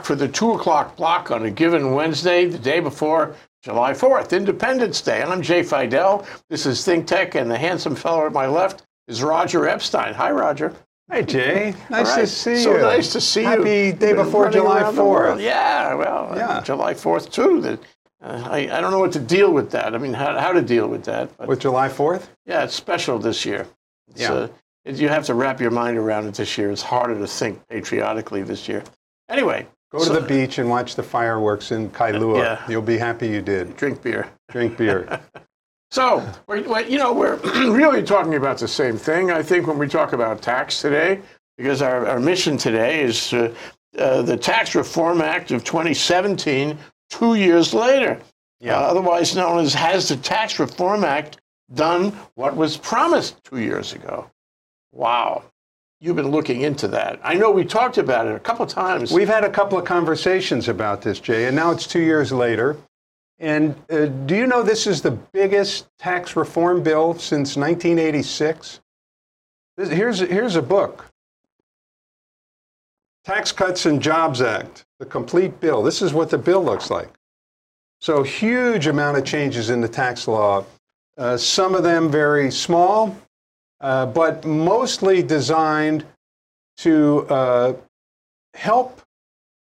We're for the 2 o'clock block on a given Wednesday, the day before July 4th, Independence Day. I'm Jay Fidell. This is Think Tech, and the handsome fellow at my left is Roger Epstein. Hi, Roger. Hi, Jay. Nice All right. to see so you. So nice to see Happy you. Happy day before July around the world. 4th. Yeah, well, uh, Yeah. July 4th, too. The, uh, I, I don't know what to deal with that. I mean, how, how to deal with that. But With July 4th? yeah, it's special this year. It's, Yeah. uh, it- you have to wrap your mind around it this year. It's harder to think patriotically this year. Anyway, Go So- to the beach and watch the fireworks in Kailua. Yeah. You'll be happy you did. drink beer. Drink beer. So, we're, we're- you know, we're really talking about the same thing, I think, when we talk about tax today, because our, our mission today is uh, uh, the Tax Reform Act of 2017, two years later. Yeah. Uh, otherwise known as Has the Tax Reform Act Done What Was Promised two years ago? Wow. You've been looking into that. I know we talked about it a couple times. We've had a couple of conversations about this, Jay, and now it's two years later. And uh, do you know this is the biggest tax reform bill since 1986? This, here's, here's a book Tax Cuts and Jobs Act, the complete bill. This is what the bill looks like. So, huge amount of changes in the tax law. Uh, some of them very small, uh, but mostly designed to uh, help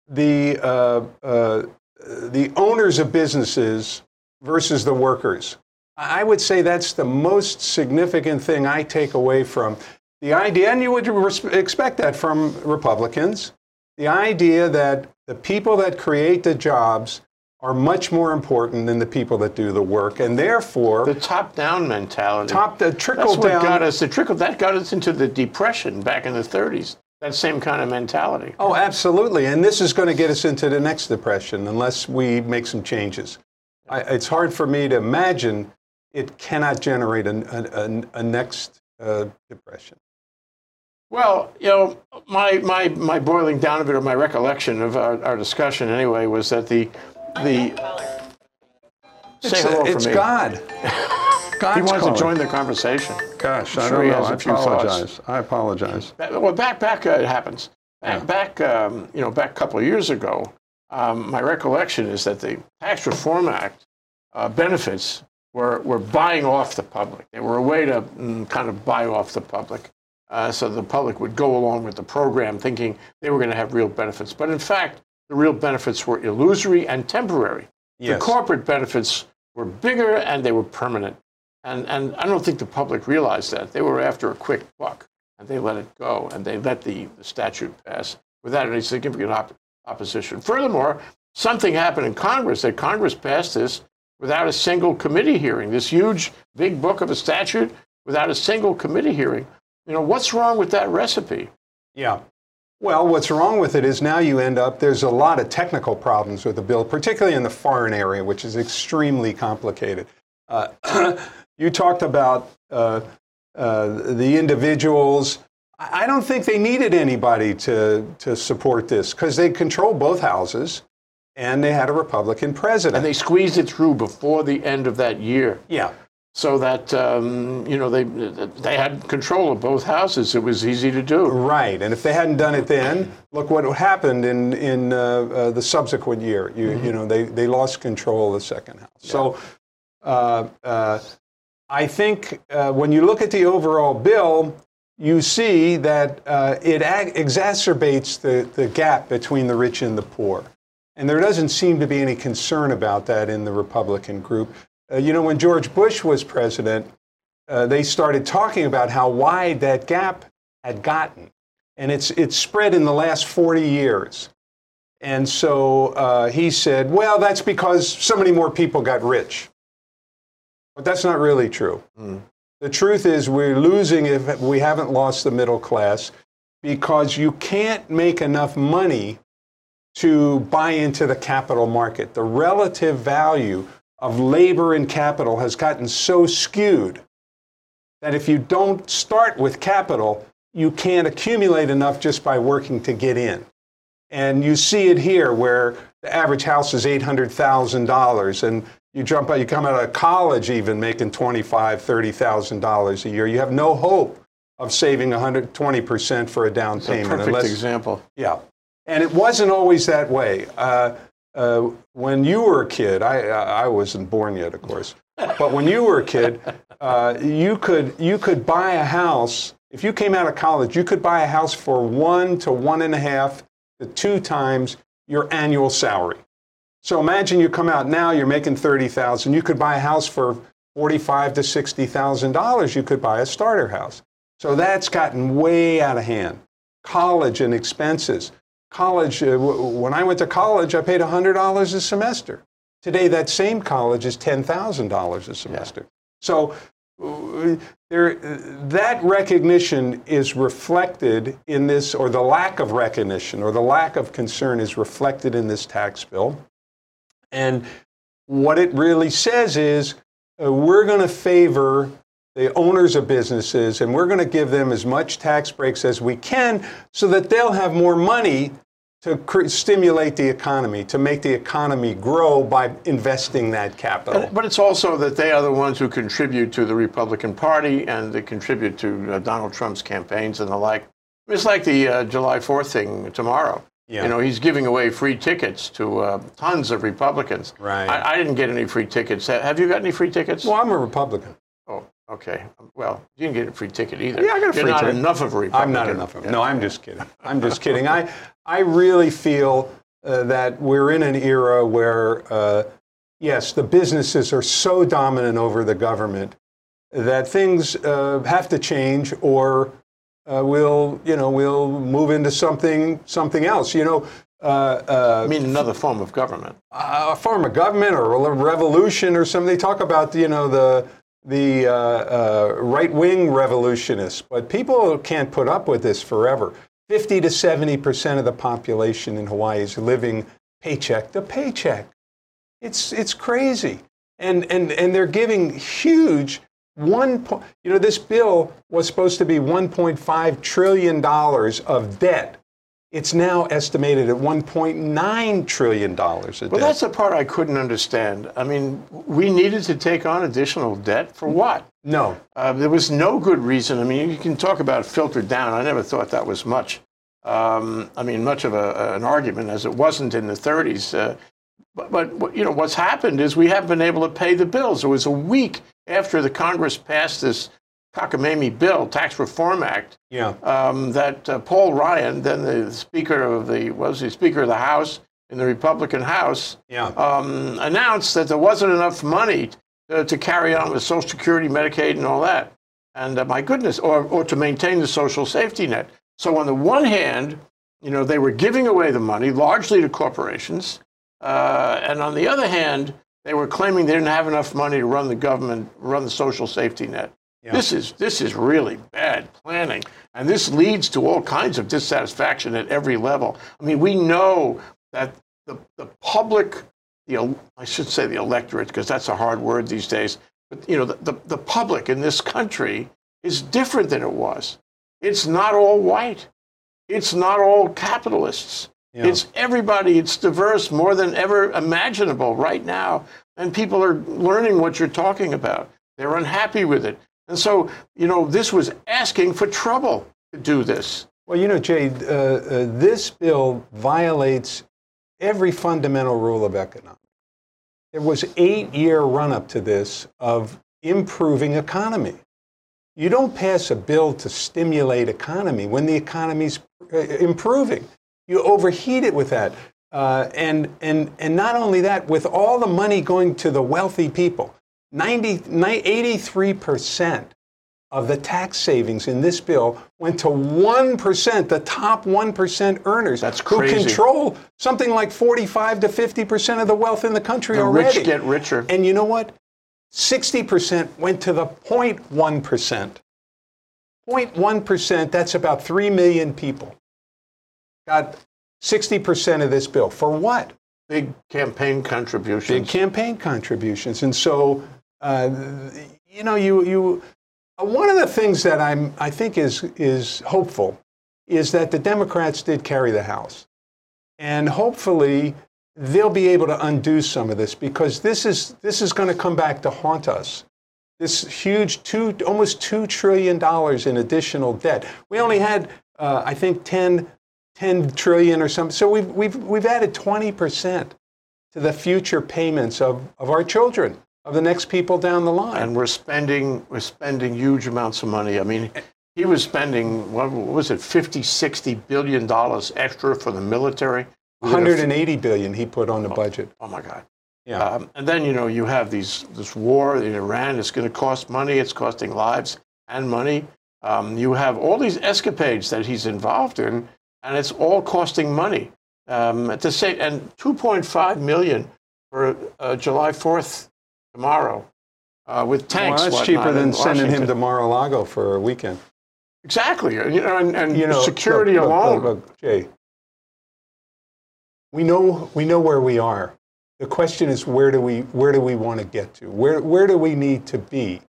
the uh, uh, the owners of businesses versus the workers. I would say that's the most significant thing I take away from the idea, and you would res- expect that from Republicans. The idea that the people that create the jobs are much more important than the people that do the work, and therefore, the top-down mentality. top the trickle That's what down. got us. The trickle that got us into the depression back in the 30s. That same kind of mentality. Oh, absolutely. And this is going to get us into the next depression unless we make some changes. I, it's hard for me to imagine it cannot generate a, a, a, a next uh, depression. Well, you know, my, my, my boiling down of it, or my recollection of our, our discussion anyway, was that the the It's, say hello it's for me. God. God's He wants calling. to join the conversation. Gosh, I'm I sure don't he know. has a I apologize. I apologize. Well, back back uh, it happens. Back, Yeah. back um, you know, back a couple of years ago, um, my recollection is that the Tax Reform Act uh, benefits were were buying off the public. They were a way to mm, kind of buy off the public, uh, so the public would go along with the program, thinking they were going to have real benefits. But in fact, the real benefits were illusory and temporary. Yes. The corporate benefits were bigger and they were permanent. And, and I don't think the public realized that. They were after a quick buck and they let it go and they let the, the statute pass without any significant op- opposition. Furthermore, something happened in Congress that Congress passed this without a single committee hearing. This huge, big book of a statute without a single committee hearing. You know, what's wrong with that recipe? Yeah. Well, what's wrong with it is now you end up, there's a lot of technical problems with the bill, particularly in the foreign area, which is extremely complicated. Uh, you talked about uh, uh, the individuals. I don't think they needed anybody to, to support this because they control both houses and they had a Republican president. And they squeezed it through before the end of that year. yeah. So that um, you know they they had control of both houses. It was easy to do. Right, and if they hadn't done it then, look what happened in in uh, uh, the subsequent year. You you know they they lost control of the second house. So uh, uh, I think uh, when you look at the overall bill, you see that uh, it ag- exacerbates the the gap between the rich and the poor, and there doesn't seem to be any concern about that in the Republican group. Uh, you know, when George Bush was president, uh, they started talking about how wide that gap had gotten. And it's, it's spread in the last 40 years. And so uh, he said, well, that's because so many more people got rich. But that's not really true. The truth is, we're losing if we haven't lost the middle class because you can't make enough money to buy into the capital market. The relative value of labor and capital has gotten so skewed that if you don't start with capital, you can't accumulate enough just by working to get in. And you see it here where the average house is $800,000 and you jump out, you come out of college even making $25,000, $30,000 a year. You have no hope of saving 120% for a down It's a payment perfect unless, example. yeah. And it wasn't always that way. Uh, uh, when you were a kid, I, I wasn't born yet, of course, but when you were a kid, uh, you, could, you could buy a house. If you came out of college, you could buy a house for one to one and a half to two times your annual salary. So imagine you come out now, you're making 30,000. You could buy a house for 45 to 60,000 dollars. You could buy a starter house. So that's gotten way out of hand. College and expenses. College, uh, when I went to college, I paid $100 a semester. Today, that same college is $10,000 a semester. Yeah. So uh, there, that recognition is reflected in this, or the lack of recognition, or the lack of concern is reflected in this tax bill. And what it really says is uh, we're going to favor the owners of businesses, and we're going to give them as much tax breaks as we can so that they'll have more money to cr- stimulate the economy, to make the economy grow by investing that capital. But it's also that they are the ones who contribute to the Republican Party and they contribute to uh, Donald Trump's campaigns and the like. It's like the uh, July 4th thing tomorrow. Yeah. You know, he's giving away free tickets to uh, tons of Republicans. Right. I, I, didn't get any free tickets. Have you got any free tickets? Well, I'm a Republican. Okay. Well, you didn't get a free ticket either. Yeah, I got a free You're not ticket. enough of a Republican. I'm not enough of. Yeah. No, I'm just kidding. I'm just kidding. I I really feel uh, that we're in an era where uh, yes, the businesses are so dominant over the government that things uh, have to change, or uh, we'll you know we'll move into something something else. You know. Uh, uh, I mean, another form of government. A form of government or a revolution or something. They talk about, you know, the the uh, uh, right wing revolutionists, but people can't put up with this forever. 50 to 70 percent of the population in Hawaii is living paycheck to paycheck. It's, it's crazy. And, and, and they're giving huge one point, you know, this bill was supposed to be $1.5 trillion of debt it's now estimated at $1.9 trillion a well, that's the part I couldn't understand. I mean, we needed to take on additional debt for what? No. Uh, there was no good reason. I mean, you can talk about filtered down. I never thought that was much. Um, I mean, much of a, an argument as it wasn't in the 30s. Uh, but, but, you know, what's happened is we haven't been able to pay the bills. It was a week after the Congress passed this cockamamie bill, Tax Reform Act, yeah. um, that uh, Paul Ryan, then the Speaker of the was the Speaker of the House in the Republican House, yeah. um, announced that there wasn't enough money to, to, carry on with Social Security, Medicaid, and all that. And uh, my goodness, or, or to maintain the social safety net. So on the one hand, you know, they were giving away the money largely to corporations, uh, and on the other hand, they were claiming they didn't have enough money to run the government, run the social safety net. Yeah. This is this is really bad planning, and this leads to all kinds of dissatisfaction at every level. I mean, we know that the the public, the I should say the electorate, because that's a hard word these days. But you know, the, the, the public in this country is different than it was. It's not all white. It's not all capitalists. Yeah. It's everybody. It's diverse more than ever imaginable right now. And people are learning what you're talking about. They're unhappy with it. And so, you know, this was asking for trouble to do this. Well, you know, Jay, uh, uh, this bill violates every fundamental rule of economics. There was eight-year run-up to this of improving economy. You don't pass a bill to stimulate economy when the economy's uh, improving. You overheat it with that. Uh, and, and, and not only that, with all the money going to the wealthy people, 90, 83% of the tax savings in this bill went to 1%, the top 1% earners That's crazy. who control something like 45 to 50% of the wealth in the country the already. rich get richer. And you know what? 60% went to the 0.1%. 0.1%, that's about 3 million people. Got 60% of this bill. For what? Big campaign contributions. Big campaign contributions. And so uh, you know, you, you, uh, one of the things that I'm, I think is, is hopeful is that the Democrats did carry the House. And hopefully they'll be able to undo some of this because this is, this is going to come back to haunt us. This huge two, almost $2 trillion in additional debt. We only had, uh, I think, 10 10 trillion or something. So we've, we've, we've added 20% to the future payments of, of our children, of the next people down the line. and we're spending we're spending huge amounts of money. I mean, he was spending what was it, 50, 60 billion dollars extra for the military. We're 180 billion he put on the budget. Oh my God. Yeah. Um, and then you know you have these this war in Iran. It's going to cost money. It's costing lives and money. Um, you have all these escapades that he's involved in, and it's all costing money. Um, to say and 2.5 million for uh, July 4th tomorrow uh, with well, tanks. that's cheaper than sending him to Mar-a-Lago for a weekend. exactly. You know, and, and You know, security look, alone. Look, look, Jay, we know we know where we are. The question is where do we where do we want to get to? Where where do we need to be?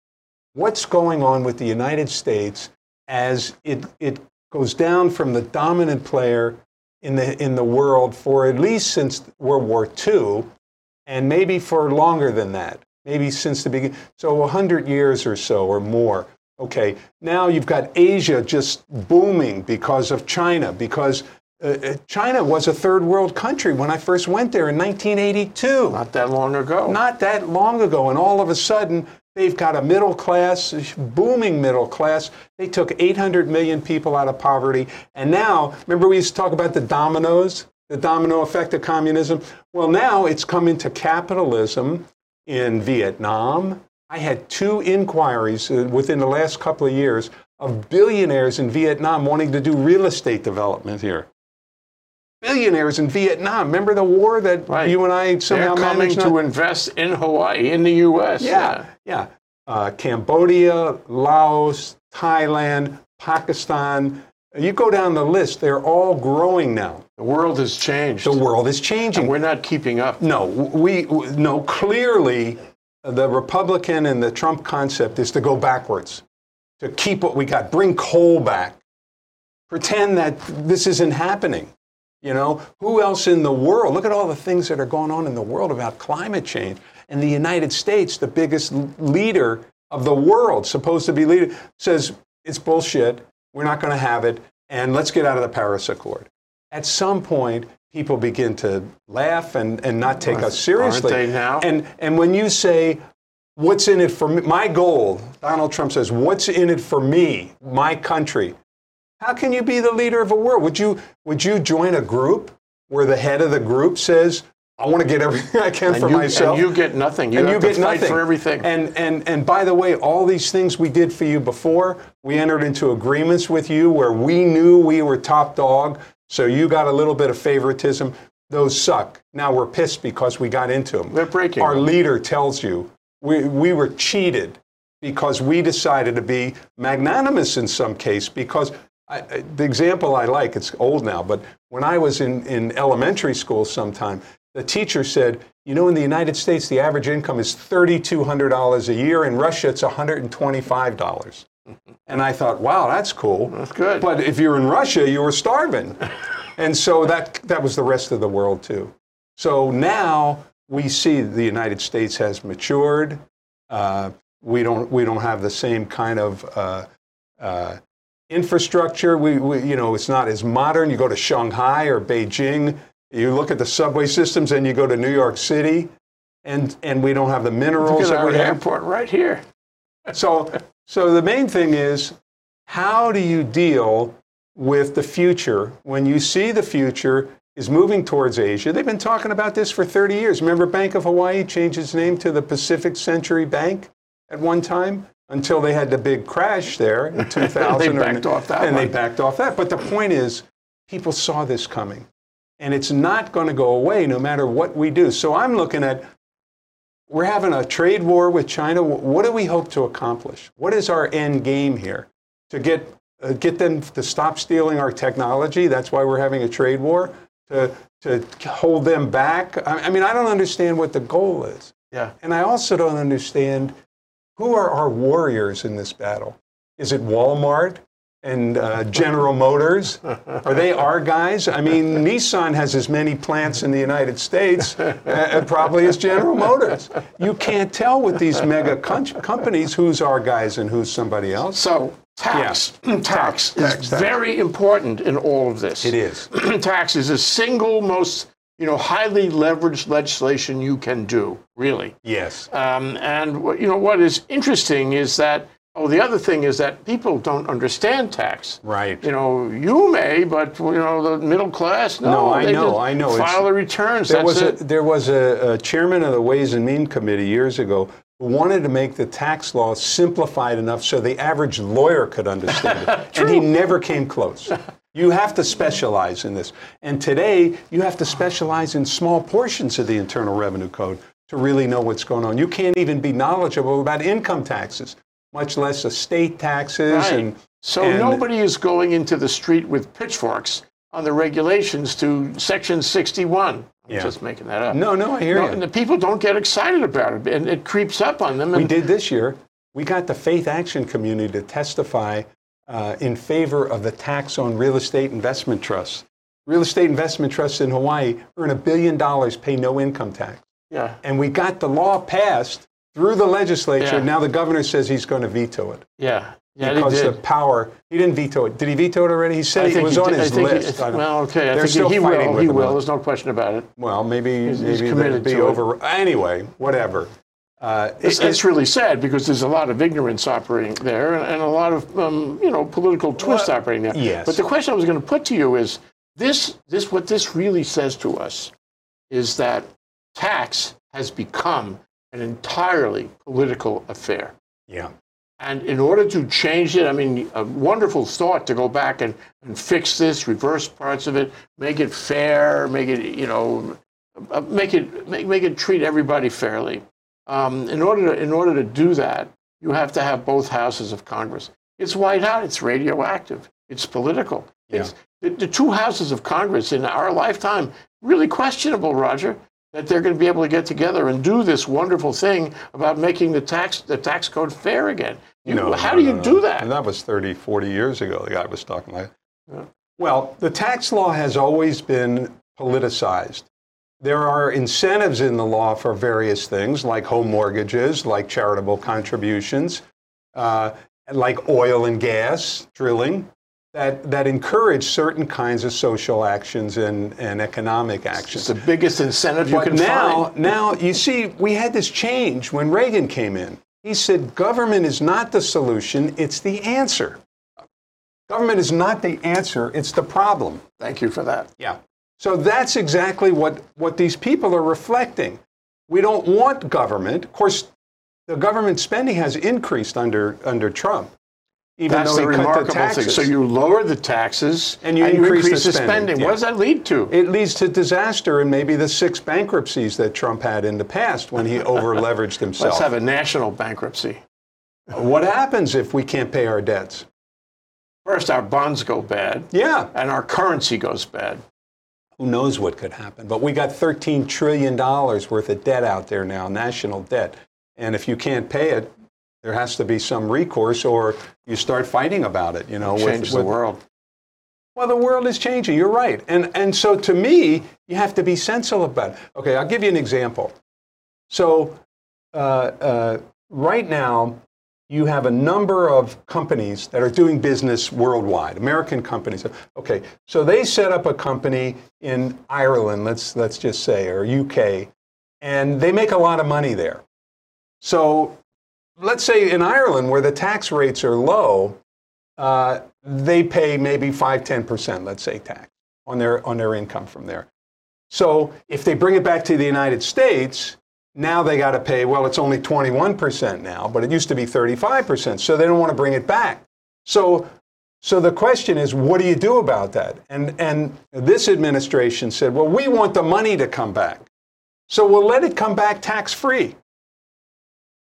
What's going on with the United States as it it goes down from the dominant player in the in the world for at least since World War II, and maybe for longer than that, maybe since the beginning. So 100 years or so or more. Okay, now you've got Asia just booming because of China, because uh, uh, China was a third world country when I first went there in 1982 Not that long ago. not that long ago, and all of a sudden they've got a middle class, booming middle class. They took 800 million people out of poverty, and now remember we used to talk about the dominoes, the domino effect of communism. Well, now it's come into capitalism in Vietnam. I had two inquiries uh, within the last couple of years of billionaires in Vietnam wanting to do real estate development here. Billionaires in Vietnam. Remember the war that Right. you and I somehow They're coming managed not- to invest in Hawaii, in the U.S. yeah, yeah. Uh, Cambodia, Laos, Thailand, Pakistan. You go down the list, they're all growing now. The world has changed. The world is and changing. we're not keeping up. No, we no clearly the Republican and the Trump concept is to go backwards, to keep what we got, bring coal back, pretend that this isn't happening. You know, who else in the world? Look at all the things that are going on in the world about climate change. And the United States, the biggest leader of the world, supposed to be leader, says it's bullshit. We're not going to have it. And let's get out of the Paris Accord. At some point, people begin to laugh and, and not take us seriously. Aren't they now? And, and when you say, what's in it for me? My goal, Donald Trump says, what's in it for me, my country? How can you be the leader of a world? Would you, would you join a group where the head of the group says, I want to get everything I can and for you, myself? And you get nothing. You and have you to get fight nothing for everything. And and and by the way, all these things we did for you before, we entered into agreements with you where we knew we were top dog, so you got a little bit of favoritism. Those suck. Now we're pissed because we got into them. They're breaking. Our leader tells you we, we were cheated because we decided to be magnanimous in some case because I, I- the example I like, it's old now, but when I was in, in elementary school sometime, the teacher said, you know, in the United States, the average income is $3,200 a year. In Russia, it's $125. And I thought, wow, that's cool. That's good. But if you're in Russia, you were starving. and so that, that was the rest of the world too. So now we see the United States has matured. Uh, we, don't, we don't have the same kind of uh, uh, infrastructure. We, we, you know, it's not as modern. You go to Shanghai or Beijing, you look at the subway systems, and you go to New York City, and, and we don't have the minerals that we have. airport right here. So, so the main thing is, how do you deal with the future when you see the future is moving towards Asia? They've been talking about this for 30 years. Remember, Bank of Hawaii changed its name to the Pacific Century Bank at one time until they had the big crash there in 2000. They backed off that and they backed off that. But the point is, people saw this coming, and it's not going to go away no matter what we do. So I'm looking at we're having a trade war with China. What do we hope to accomplish? What is our end game here? To get, uh, get them to stop stealing our technology? That's why we're having a trade war? To, to hold them back? I, I mean, I don't understand what the goal is. Yeah. And I also don't understand who are our warriors in this battle? Is it Walmart and uh, General Motors? Are they our guys? I mean, Nissan has as many plants in the United States uh, probably as General Motors. You can't tell with these mega com- companies who's our guys and who's somebody else. So tax, tax, Tax, is tax, tax. very important in all of this. It is. tax is the single most, you know, highly leveraged legislation you can do, really. Yes. Um, and what- you know what is interesting is that oh, the other thing is that people don't understand tax. Right. You know, you may, but you know, the middle class, no. No, I know, I know. It's- File the returns. There That's was, a, it. there was a, a chairman of the Ways and Mean Committee years ago who wanted to make the tax law simplified enough so the average lawyer could understand it. and he never came close. You have to specialize in this. And today, you have to specialize in small portions of the Internal Revenue Code to really know what's going on. You can't even be knowledgeable about income taxes, much less estate taxes Right. and So and- nobody is going into the street with pitchforks on the regulations to Section 61. I'm Yeah. just making that up. No, no, I hear No, you. and the people don't get excited about it, and it creeps up on them. And We did this year. We got the faith action community to testify uh, in favor of the tax on real estate investment trusts. Real estate investment trusts in Hawaii earn a billion dollars, pay no income tax. yeah, And we got the law passed through the legislature. Yeah. Now the governor says he's going to veto it. yeah, yeah, because the power, he didn't veto it. Did he veto it already? He said it was he on did- I his he- list. I well, okay, I They're think he will. He will. There's no question about it. well, maybe, he's maybe committed that'd be to it. Anyway, whatever. Uh, It's, it- it's really sad because there's a lot of ignorance operating there and, and a lot of um, you know political twist Well, operating there. yes. But the question I was going to put to you is this: this what this really says to us is that tax has become an entirely political affair. yeah. And in order to change it, I mean, a wonderful thought to go back and, and fix this, reverse parts of it, make it fair, make it, you know, uh, make it make, make it treat everybody fairly. Um, in order to in order to do that, you have to have both houses of Congress. It's white hot. It's radioactive. It's political. It's, the, the two houses of Congress in our lifetime really questionable, Roger, that they're going to be able to get together and do this wonderful thing about making the tax the tax code fair again. You, No, how no, do you no, do that? And that was 30, 40 years ago, the guy was talking like Well, the tax law has always been politicized. There are incentives in the law for various things, like home mortgages, like charitable contributions, uh, like oil and gas drilling, that, that encourage certain kinds of social actions and, and economic It's actions. the biggest incentive you can now, find. now you see, we had this change when Reagan came in. He said, government is not the solution, it's the answer. Government is not the answer, it's the problem. Thank you for that. Yeah. So that's exactly what, what these people are reflecting. We don't want government. Of course, the government spending has increased under, under Trump, even That's though the he cut the remarkable thing. So you lower the taxes And you increase the spending, What yeah. does that lead to? it leads to disaster and maybe the six bankruptcies that Trump had in the past when he over leveraged himself. Let's have a national bankruptcy. What happens if we can't pay our debts? First, our bonds go bad, Yeah, and our currency goes bad. who knows what could happen? But we got $13 trillion worth of debt out there now, national debt. And if you can't pay it, there has to be some recourse or you start fighting about it, you know. with- Change the with- world. Well, the world is changing. You're right. And, and so to me, you have to be sensible about it. Okay, I'll give you an example. So uh, uh, right now, you have a number of companies that are doing business worldwide, American companies. Okay, so they set up a company in Ireland, let's, let's just say, or UK, and they make a lot of money there. So let's say in Ireland, where the tax rates are low, uh, they pay maybe 5 10%, let's say, tax on their, on their income from there. So if they bring it back to the United States, now they got to pay, well, it's only 21% now, but it used to be 35%. So they don't want to bring it back. So, so the question is, what do you do about that? And, and this administration said, well, we want the money to come back. So we'll let it come back tax free.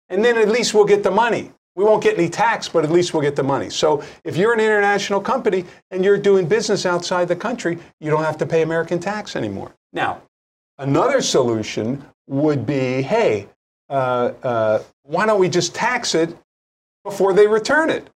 And then at least we'll get the money. We won't get any tax, but at least we'll get the money. So if you're an international company and you're doing business outside the country, you don't have to pay American tax anymore. Now, another solution would be hey, uh, uh, why don't we just tax it before they return it?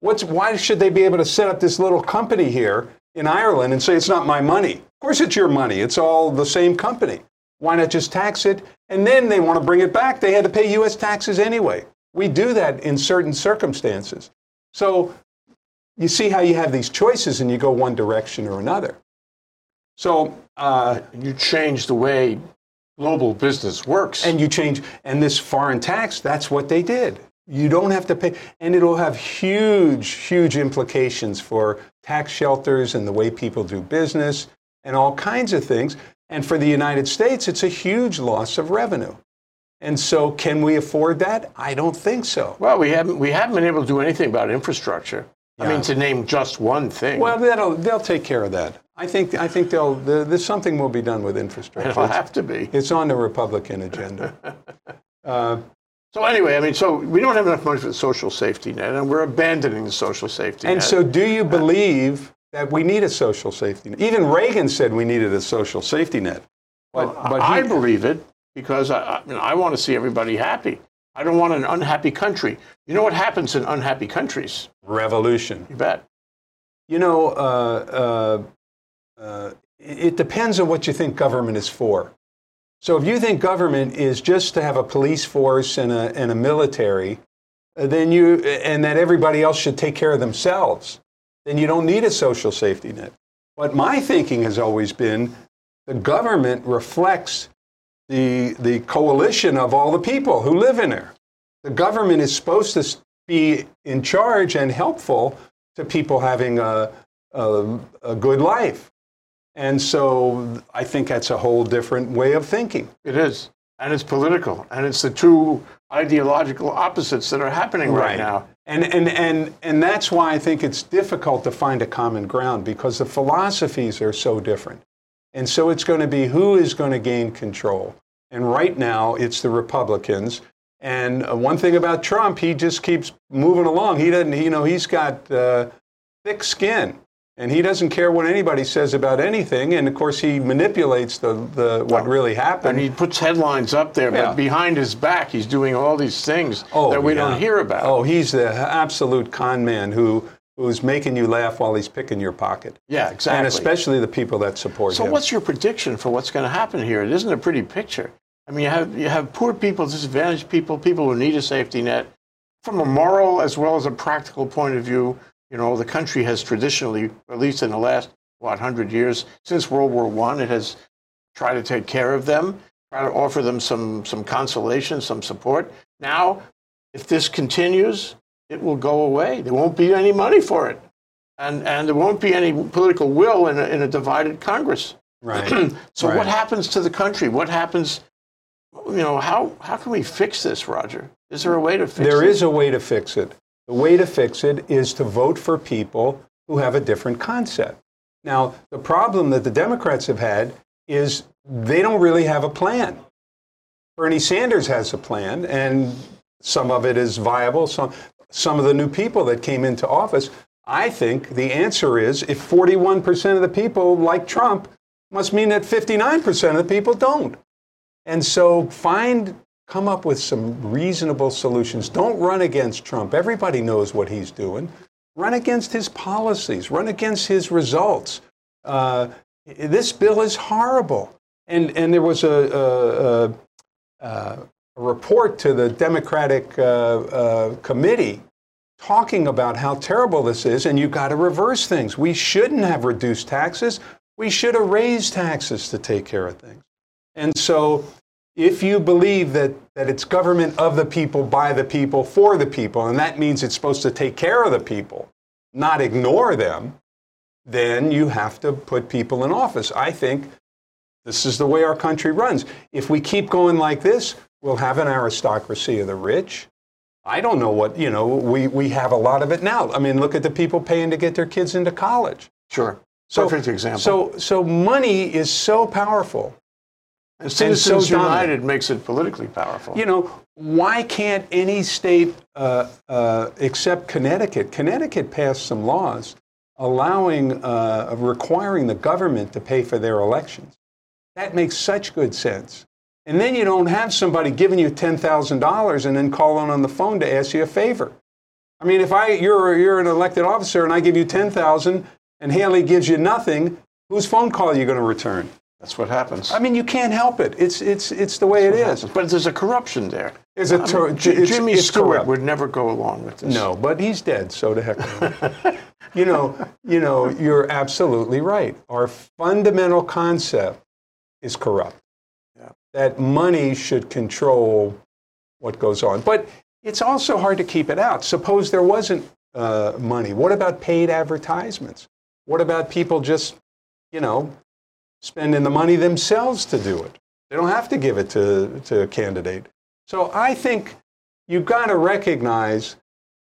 What's, why should they be able to set up this little company here in Ireland and say it's not my money? Of course, it's your money. It's all the same company. Why not just tax it? And then they want to bring it back. They had to pay U.S. taxes anyway. We do that in certain circumstances. So you see how you have these choices and you go one direction or another. So, uh, You change the way global business works. and you change, and this foreign tax, that's what they did. You don't have to pay, and it'll have huge, huge implications for tax shelters and the way people do business and all kinds of things. And for the United States, it's a huge loss of revenue. And so, can we afford that? I don't think so. well, we haven't we haven't been able to do anything about infrastructure. I mean, to name just one thing. Well, that'll, they'll take care of that. I think, I think they'll, there- there's something will be done with infrastructure. it'll It's, have to be. it's on the Republican agenda. Uh, So anyway, I mean, so we don't have enough money for the social safety net, and we're abandoning the social safety and net. And so, do you believe that we need a social safety net? Even Reagan said we needed a social safety net. But, but I he, believe it because I, I, mean, I want to see everybody happy. I don't want an unhappy country. You know what happens in unhappy countries? revolution. You bet. You know, uh, uh, uh, it depends on what you think government is for. So if you think government is just to have a police force and a, and a military, uh, then you and that everybody else should take care of themselves, then you don't need a social safety net. But my thinking has always been the government reflects the, the coalition of all the people who live in there. The government is supposed to be in charge and helpful to people having a, a, a good life. And so I think that's a whole different way of thinking. It is. And it's political. And it's the two ideological opposites that are happening right, Right. now. And, and, and, and that's why I think it's difficult to find a common ground because the philosophies are so different. And so it's going to be who is going to gain control. And right now, it's the Republicans. And uh, one thing about Trump, he just keeps moving along. He doesn't, you know, he's got uh, thick skin. And he doesn't care what anybody says about anything. And of course, he manipulates the, the, what oh, really happened. And he puts headlines up there, Yeah. but behind his back, he's doing all these things Oh, that we yeah. don't hear about. Oh, he's the absolute con man who who's making you laugh while he's picking your pocket, yeah, exactly. and especially the people that support him. So him. what's your prediction for what's going to happen here? It isn't a pretty picture. I mean, you have you have poor people, disadvantaged people, people who need a safety net. From a moral as well as a practical point of view, you know, the country has traditionally, at least in the last what hundred years since World War One, it has tried to take care of them, try to offer them some some consolation, some support. Now, if this continues, it will go away. There won't be any money for it, and and there won't be any political will in a, in a divided Congress. right? So Right. what happens to the country? What happens? You know, how how can we fix this, Roger? Is there a way to fix There it? is a way to fix it. The way to fix it is to vote for people who have a different concept. Now, the problem that the Democrats have had is they don't really have a plan. Bernie Sanders has a plan, and some of it is viable. Some, some of the new people that came into office, I think the answer is if 41% of the people like Trump, must mean that 59% of the people don't. And so find, come up with some reasonable solutions. Don't run against Trump. Everybody knows what he's doing. Run against his policies, run against his results. Uh, this bill is horrible. And, and there was a, a, a, a report to the Democratic uh, uh, committee talking about how terrible this is, and you've got to reverse things. We shouldn't have reduced taxes. We should have raised taxes to take care of things. And so, if you believe that, that it's government of the people, by the people, for the people, and that means it's supposed to take care of the people, not ignore them, then you have to put people in office. I think this is the way our country runs. If we keep going like this, we'll have an aristocracy of the rich. I don't know what, you know, we, we have a lot of it now. I mean, look at the people paying to get their kids into college. Sure. So- Perfect example. So, so money is so powerful. And Citizens so. United makes it politically powerful. You know, why can't any state uh, uh, except Connecticut? Connecticut passed some laws allowing, uh, requiring the government to pay for their elections. That makes such good sense. And then you don't have somebody giving you $10,000 and then calling on the phone to ask you a favor. I mean, if I, you're, you're an elected officer and I give you 10,000 and Haley gives you nothing, whose phone call are you going to return? That's what happens. I mean, you can't help it. It's it's it's the way it is. But there's a corruption there. Is it I mean, J- Jimmy it's Stewart corrupt. would never go along with this. No, but he's dead, so to heck you know, you know, you're absolutely right. Our fundamental concept is corrupt. Yeah. That money should control what goes on. But it's also hard to keep it out. Suppose there wasn't uh, money. What about paid advertisements? What about people just, you know, spending the money themselves to do it? They don't have to give it to, to a candidate. So I think you've got to recognize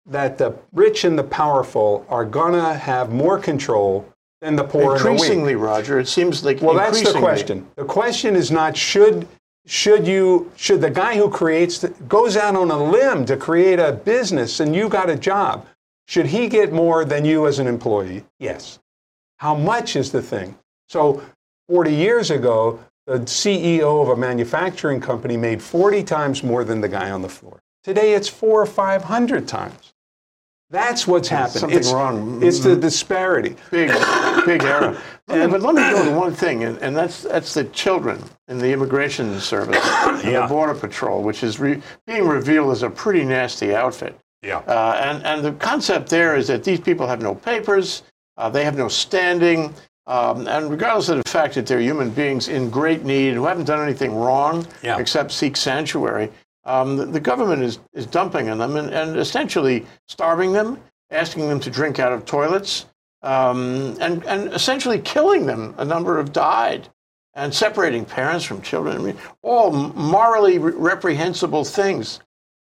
that the rich and the powerful are going to have more control than the poor and the weak. Increasingly, Roger, it seems like Well, that's the question. The question is not should should you should the guy who creates the, goes out on a limb to create a business and you got a job, should he get more than you as an employee? Yes. How much is the thing? So 40 years ago, the CEO of a manufacturing company made 40 times more than the guy on the floor. Today it's 4 or 500 times. That's what's happened. something it's, wrong. It's the disparity. big, big error. And, but let me go to one thing, and, and that's that's the children in the immigration service, Yeah. the border patrol, which is re, being revealed as a pretty nasty outfit. Yeah. Uh, and and the concept there is that these people have no papers, uh, they have no standing, um, and regardless of the fact that they're human beings in great need who haven't done anything wrong Yeah. except seek sanctuary, um, the, the government is, is dumping on them and, and essentially starving them, asking them to drink out of toilets, um, and, and essentially killing them. A number have died. And separating parents from children, I mean, all morally re- reprehensible things.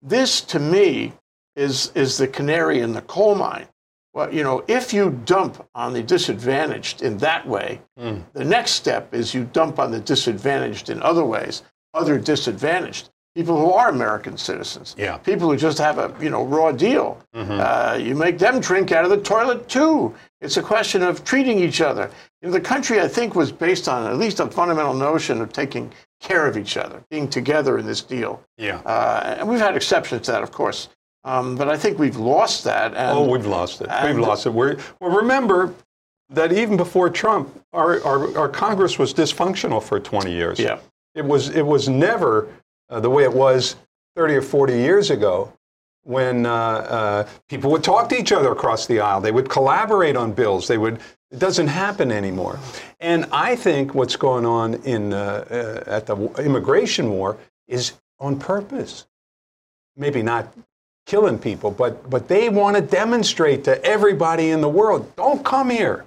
This, to me, is, is the canary in the coal mine. Well, you know, if you dump on the disadvantaged in that way, the next step is you dump on the disadvantaged in other ways, other disadvantaged people who are American citizens, Yeah. people who just have a you know raw deal. Uh, you make them drink out of the toilet too. It's a question of treating each other. You know, the country, I think, was based on at least a fundamental notion of taking care of each other, being together in this deal. Yeah. Uh, and we've had exceptions to that, of course. Um, but I think we've lost that. And Oh, we've lost it. We've lost it. We're, well, remember that even before Trump, our, our, our Congress was dysfunctional for 20 years. yeah. It was, it was never uh, the way it was 30 or 40 years ago when uh, uh, people would talk to each other across the aisle. They would collaborate on bills. They would, it doesn't happen anymore. And I think what's going on in, uh, uh, at the immigration war is on purpose. Maybe not killing people, but, but they want to demonstrate to everybody in the world don't come here.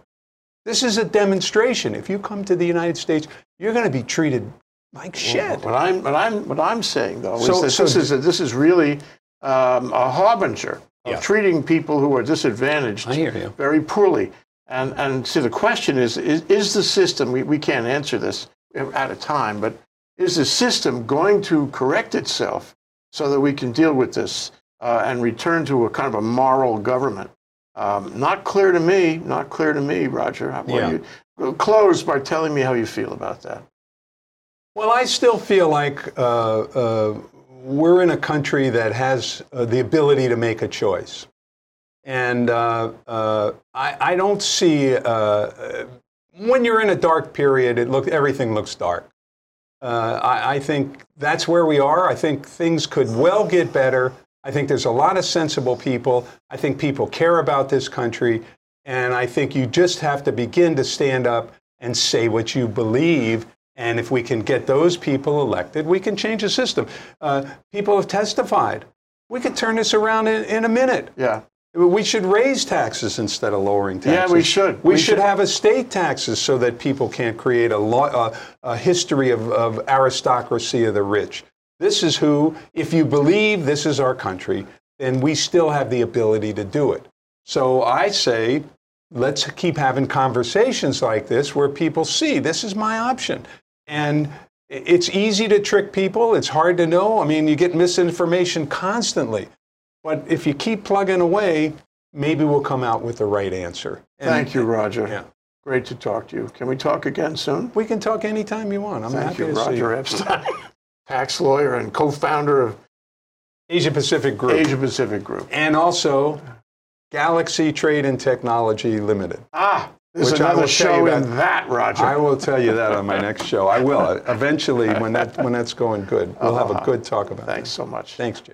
This is a demonstration. If you come to the United States, you're going to be treated like shit. What I'm, what I'm, what I'm saying though So- is that so- this is a, this is really um, a harbinger of Yeah. treating people who are disadvantaged I hear you. very poorly. And and see, the question is, is, is the system? We, we can't answer this out of time, but is the system going to correct itself so that we can deal with this uh, and return to a kind of a moral government? Um, not clear to me. Not clear to me, Roger. Yeah. you, close by telling me how you feel about that. Well, I still feel like uh, uh, we're in a country that has uh, the ability to make a choice. And uh, uh, I, I don't see, when you're in a dark period, it look, everything looks dark. Uh, I, I think that's where we are. I think things could well get better. I think there's a lot of sensible people. I think people care about this country. And I think you just have to begin to stand up and say what you believe. And if we can get those people elected, we can change the system. Uh, people have testified. We could turn this around in, in a minute. Yeah. We should raise taxes instead of lowering taxes. Yeah, we should. We, We should should. have estate taxes so that people can't create a, law, uh, a history of, of aristocracy of the rich. This is who, if you believe this is our country, then we still have the ability to do it. So I say, let's keep having conversations like this where people see this is my option. And it's easy to trick people, it's hard to know. I mean, you get misinformation constantly. But if you keep plugging away, maybe we'll come out with the right answer. And Thank you, Roger. Yeah. Great to talk to you. Can we talk again soon? We can talk anytime you want. I'm Thank happy you, to see Roger you. Epstein, tax lawyer and co-founder of Asia Pacific Group. Asia Pacific Group. And also Galaxy Trade and Technology Limited. Ah, There's which I another will show in that- that, Roger. I will tell you that on my next show. I will eventually when that when that's going good. We'll have a good talk about it. Thanks so much. Thanks, Jay.